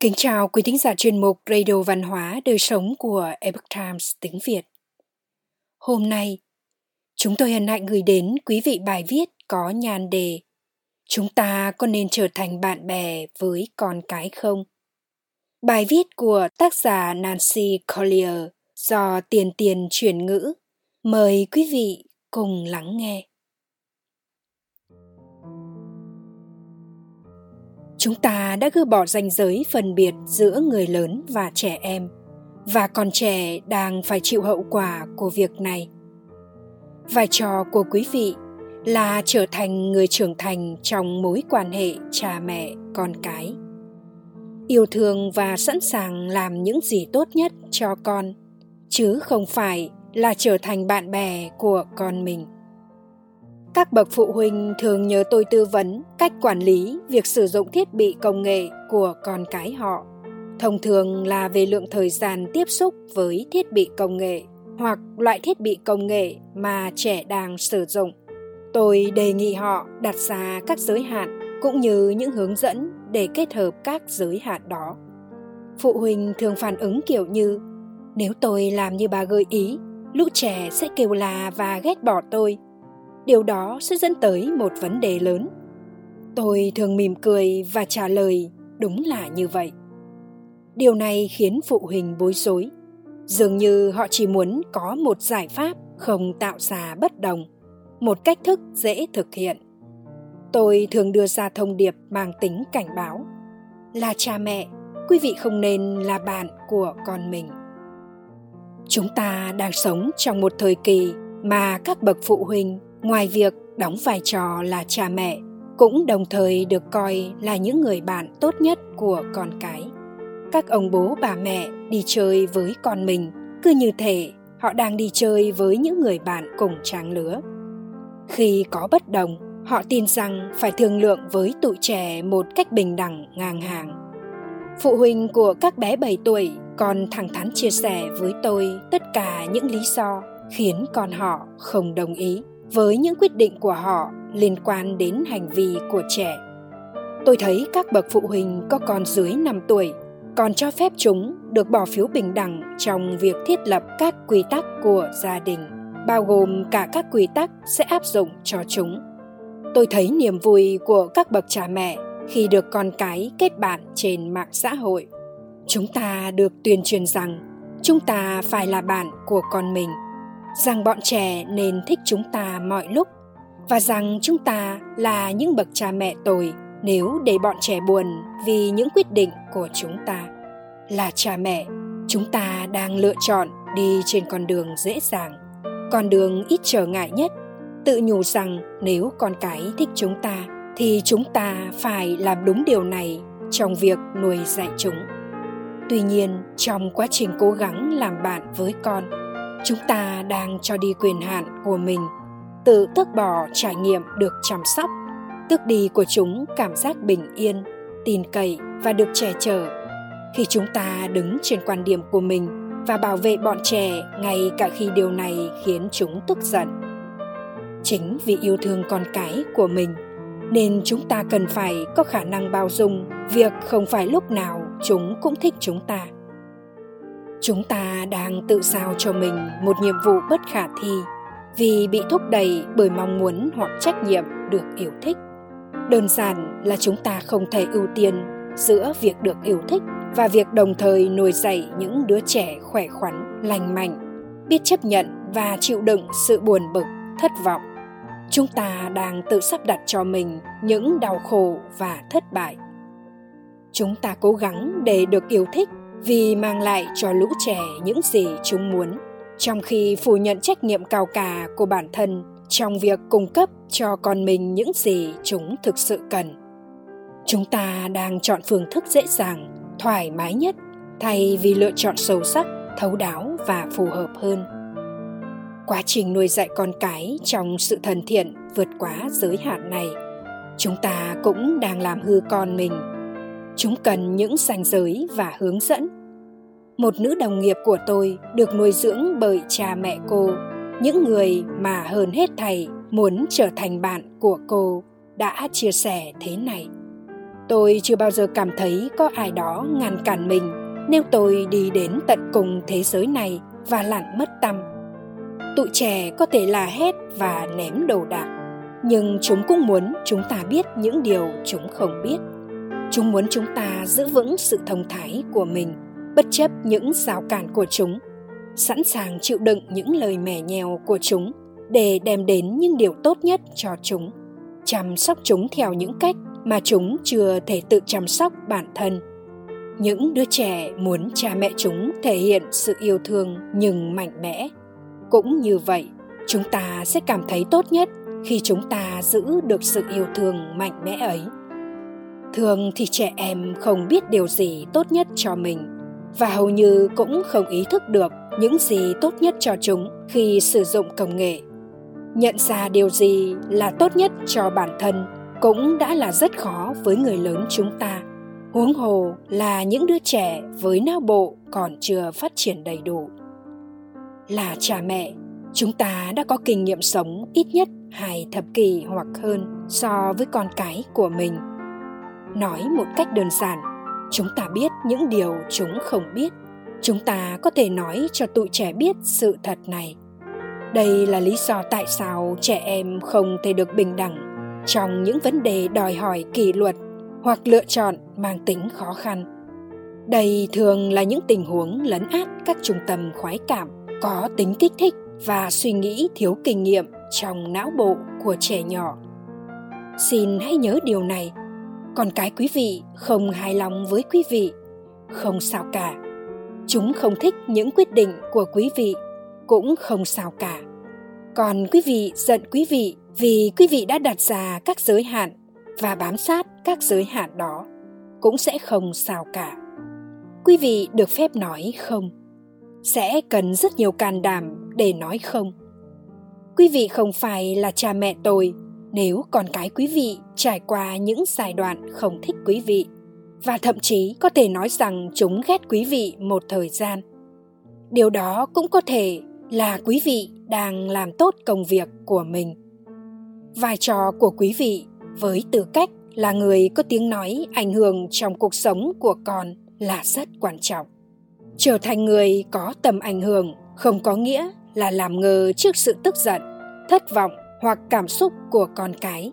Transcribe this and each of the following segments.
Kính chào quý thính giả chuyên mục Radio Văn hóa Đời Sống của Epoch Times tiếng Việt. Hôm nay, chúng tôi hân hạnh gửi đến quý vị bài viết có nhan đề Chúng ta có nên trở thành bạn bè với con cái không? Bài viết của tác giả Nancy Collier do Tiền Tiền chuyển ngữ. Mời quý vị cùng lắng nghe. Chúng ta đã gỡ bỏ ranh giới phân biệt giữa người lớn và trẻ em, và còn trẻ đang phải chịu hậu quả của việc này. Vai trò của quý vị là trở thành người trưởng thành trong mối quan hệ cha mẹ, con cái. Yêu thương và sẵn sàng làm những gì tốt nhất cho con, chứ không phải là trở thành bạn bè của con mình các bậc phụ huynh thường nhớ tôi tư vấn cách quản lý việc sử dụng thiết bị công nghệ của con cái họ. Thông thường là về lượng thời gian tiếp xúc với thiết bị công nghệ hoặc loại thiết bị công nghệ mà trẻ đang sử dụng. Tôi đề nghị họ đặt ra các giới hạn cũng như những hướng dẫn để kết hợp các giới hạn đó. Phụ huynh thường phản ứng kiểu như, nếu tôi làm như bà gợi ý lũ trẻ sẽ kêu là và ghét bỏ tôi điều đó sẽ dẫn tới một vấn đề lớn. Tôi thường mỉm cười và trả lời, đúng là như vậy. Điều này khiến phụ huynh bối rối. Dường như họ chỉ muốn có một giải pháp không tạo ra bất đồng, một cách thức dễ thực hiện. Tôi thường đưa ra thông điệp mang tính cảnh báo, là cha mẹ, quý vị không nên là bạn của con mình. Chúng ta đang sống trong một thời kỳ mà các bậc phụ huynh ngoài việc đóng vai trò là cha mẹ, cũng đồng thời được coi là những người bạn tốt nhất của con cái. Các ông bố, bà mẹ đi chơi với con mình, cứ như thể họ đang đi chơi với những người bạn cùng trang lứa. Khi có bất đồng, họ tin rằng phải thương lượng với tụi trẻ một cách bình đẳng, ngang hàng. Phụ huynh của các bé 7 tuổi còn thẳng thắn chia sẻ với tôi tất cả những lý do khiến con họ không đồng ý với những quyết định của họ liên quan đến hành vi của trẻ. Tôi thấy các bậc phụ huynh có con dưới 5 tuổi còn cho phép chúng được bỏ phiếu bình đẳng trong việc thiết lập các quy tắc của gia đình, bao gồm cả các quy tắc sẽ áp dụng cho chúng. Tôi thấy niềm vui của các bậc cha mẹ khi được con cái kết bạn trên mạng xã hội. Chúng ta được tuyên truyền rằng chúng ta phải là bạn của con mình rằng bọn trẻ nên thích chúng ta mọi lúc, và rằng chúng ta là những bậc cha mẹ tồi nếu để bọn trẻ buồn vì những quyết định của chúng ta. Là cha mẹ, chúng ta đang lựa chọn đi trên con đường dễ dàng. Con đường ít trở ngại nhất, tự nhủ rằng nếu con cái thích chúng ta thì chúng ta phải làm đúng điều này trong việc nuôi dạy chúng. Tuy nhiên, trong quá trình cố gắng làm bạn với con chúng ta đang cho đi quyền hạn của mình, tự tước bỏ trải nghiệm được chăm sóc. Tước đi của chúng cảm giác bình yên, tin cậy và được che chở. Khi chúng ta đứng trên quan điểm của mình và bảo vệ bọn trẻ ngay cả khi điều này khiến chúng tức giận. Chính vì yêu thương con cái của mình, nên chúng ta cần phải có khả năng bao dung việc không phải lúc nào chúng cũng thích chúng ta chúng ta đang tự sao cho mình một nhiệm vụ bất khả thi vì bị thúc đẩy bởi mong muốn hoặc trách nhiệm được yêu thích. Đơn giản là chúng ta không thể ưu tiên giữa việc được yêu thích và việc đồng thời nuôi dạy những đứa trẻ khỏe khoắn, lành mạnh, biết chấp nhận và chịu đựng sự buồn bực, thất vọng. Chúng ta đang tự sắp đặt cho mình những đau khổ và thất bại. Chúng ta cố gắng để được yêu thích vì mang lại cho lũ trẻ những gì chúng muốn. Trong khi phủ nhận trách nhiệm cao cả của bản thân trong việc cung cấp cho con mình những gì chúng thực sự cần, chúng ta đang chọn phương thức dễ dàng, thoải mái nhất, thay vì lựa chọn sâu sắc, thấu đáo và phù hợp hơn. Quá trình nuôi dạy con cái trong sự thân thiện vượt quá giới hạn này, chúng ta cũng đang làm hư con mình chúng cần những ranh giới và hướng dẫn. Một nữ đồng nghiệp của tôi được nuôi dưỡng bởi cha mẹ cô, những người mà hơn hết thầy muốn trở thành bạn của cô đã chia sẻ thế này. Tôi chưa bao giờ cảm thấy có ai đó ngăn cản mình nếu tôi đi đến tận cùng thế giới này và lặn mất tâm. Tụi trẻ có thể là hét và ném đồ đạc, nhưng chúng cũng muốn chúng ta biết những điều chúng không biết chúng muốn chúng ta giữ vững sự thông thái của mình, bất chấp những rào cản của chúng, sẵn sàng chịu đựng những lời mẻ nhèo của chúng để đem đến những điều tốt nhất cho chúng. Chăm sóc chúng theo những cách mà chúng chưa thể tự chăm sóc bản thân. Những đứa trẻ muốn cha mẹ chúng thể hiện sự yêu thương nhưng mạnh mẽ. Cũng như vậy, chúng ta sẽ cảm thấy tốt nhất khi chúng ta giữ được sự yêu thương mạnh mẽ ấy thường thì trẻ em không biết điều gì tốt nhất cho mình, và hầu như cũng không ý thức được những gì tốt nhất cho chúng khi sử dụng công nghệ. Nhận ra điều gì là tốt nhất cho bản thân cũng đã là rất khó với người lớn chúng ta. Huống hồ là những đứa trẻ với não bộ còn chưa phát triển đầy đủ. Là cha mẹ, chúng ta đã có kinh nghiệm sống ít nhất hai thập kỷ hoặc hơn so với con cái của mình nói một cách đơn giản, chúng ta biết những điều chúng không biết. Chúng ta có thể nói cho tụi trẻ biết sự thật này. Đây là lý do tại sao trẻ em không thể được bình đẳng trong những vấn đề đòi hỏi kỷ luật hoặc lựa chọn mang tính khó khăn. Đây thường là những tình huống lấn át các trung tâm khoái cảm, có tính kích thích và suy nghĩ thiếu kinh nghiệm trong não bộ của trẻ nhỏ. Xin hãy nhớ điều này còn cái quý vị không hài lòng với quý vị, không sao cả. Chúng không thích những quyết định của quý vị, cũng không sao cả. Còn quý vị giận quý vị vì quý vị đã đặt ra các giới hạn và bám sát các giới hạn đó, cũng sẽ không sao cả. Quý vị được phép nói không. Sẽ cần rất nhiều can đảm để nói không. Quý vị không phải là cha mẹ tôi nếu con cái quý vị trải qua những giai đoạn không thích quý vị, và thậm chí có thể nói rằng chúng ghét quý vị một thời gian, điều đó cũng có thể là quý vị đang làm tốt công việc của mình. Vai trò của quý vị với tư cách là người có tiếng nói ảnh hưởng trong cuộc sống của con là rất quan trọng. Trở thành người có tầm ảnh hưởng không có nghĩa là làm ngơ trước sự tức giận, thất vọng hoặc cảm xúc của con cái.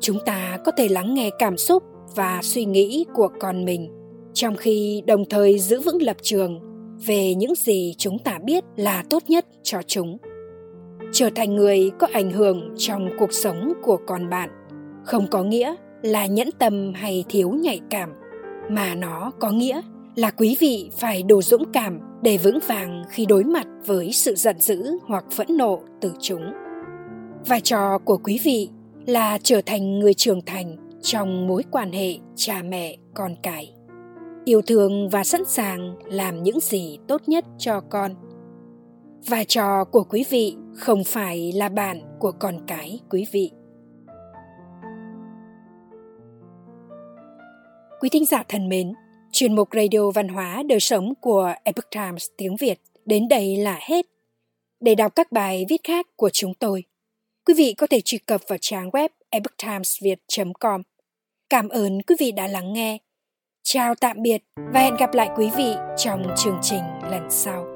Chúng ta có thể lắng nghe cảm xúc và suy nghĩ của con mình, trong khi đồng thời giữ vững lập trường về những gì chúng ta biết là tốt nhất cho chúng. Trở thành người có ảnh hưởng trong cuộc sống của con bạn không có nghĩa là nhẫn tâm hay thiếu nhạy cảm, mà nó có nghĩa là quý vị phải đủ dũng cảm để vững vàng khi đối mặt với sự giận dữ hoặc phẫn nộ từ chúng vai trò của quý vị là trở thành người trưởng thành trong mối quan hệ cha mẹ, con cái. Yêu thương và sẵn sàng làm những gì tốt nhất cho con. Vai trò của quý vị không phải là bạn của con cái, quý vị. Quý thính giả thân mến, chuyên mục radio văn hóa đời sống của epoch times tiếng việt đến đây là hết. Để đọc các bài viết khác của chúng tôi quý vị có thể truy cập vào trang web epochtimesviet com. Cảm ơn quý vị đã lắng nghe. Chào tạm biệt và hẹn gặp lại quý vị trong chương trình lần sau.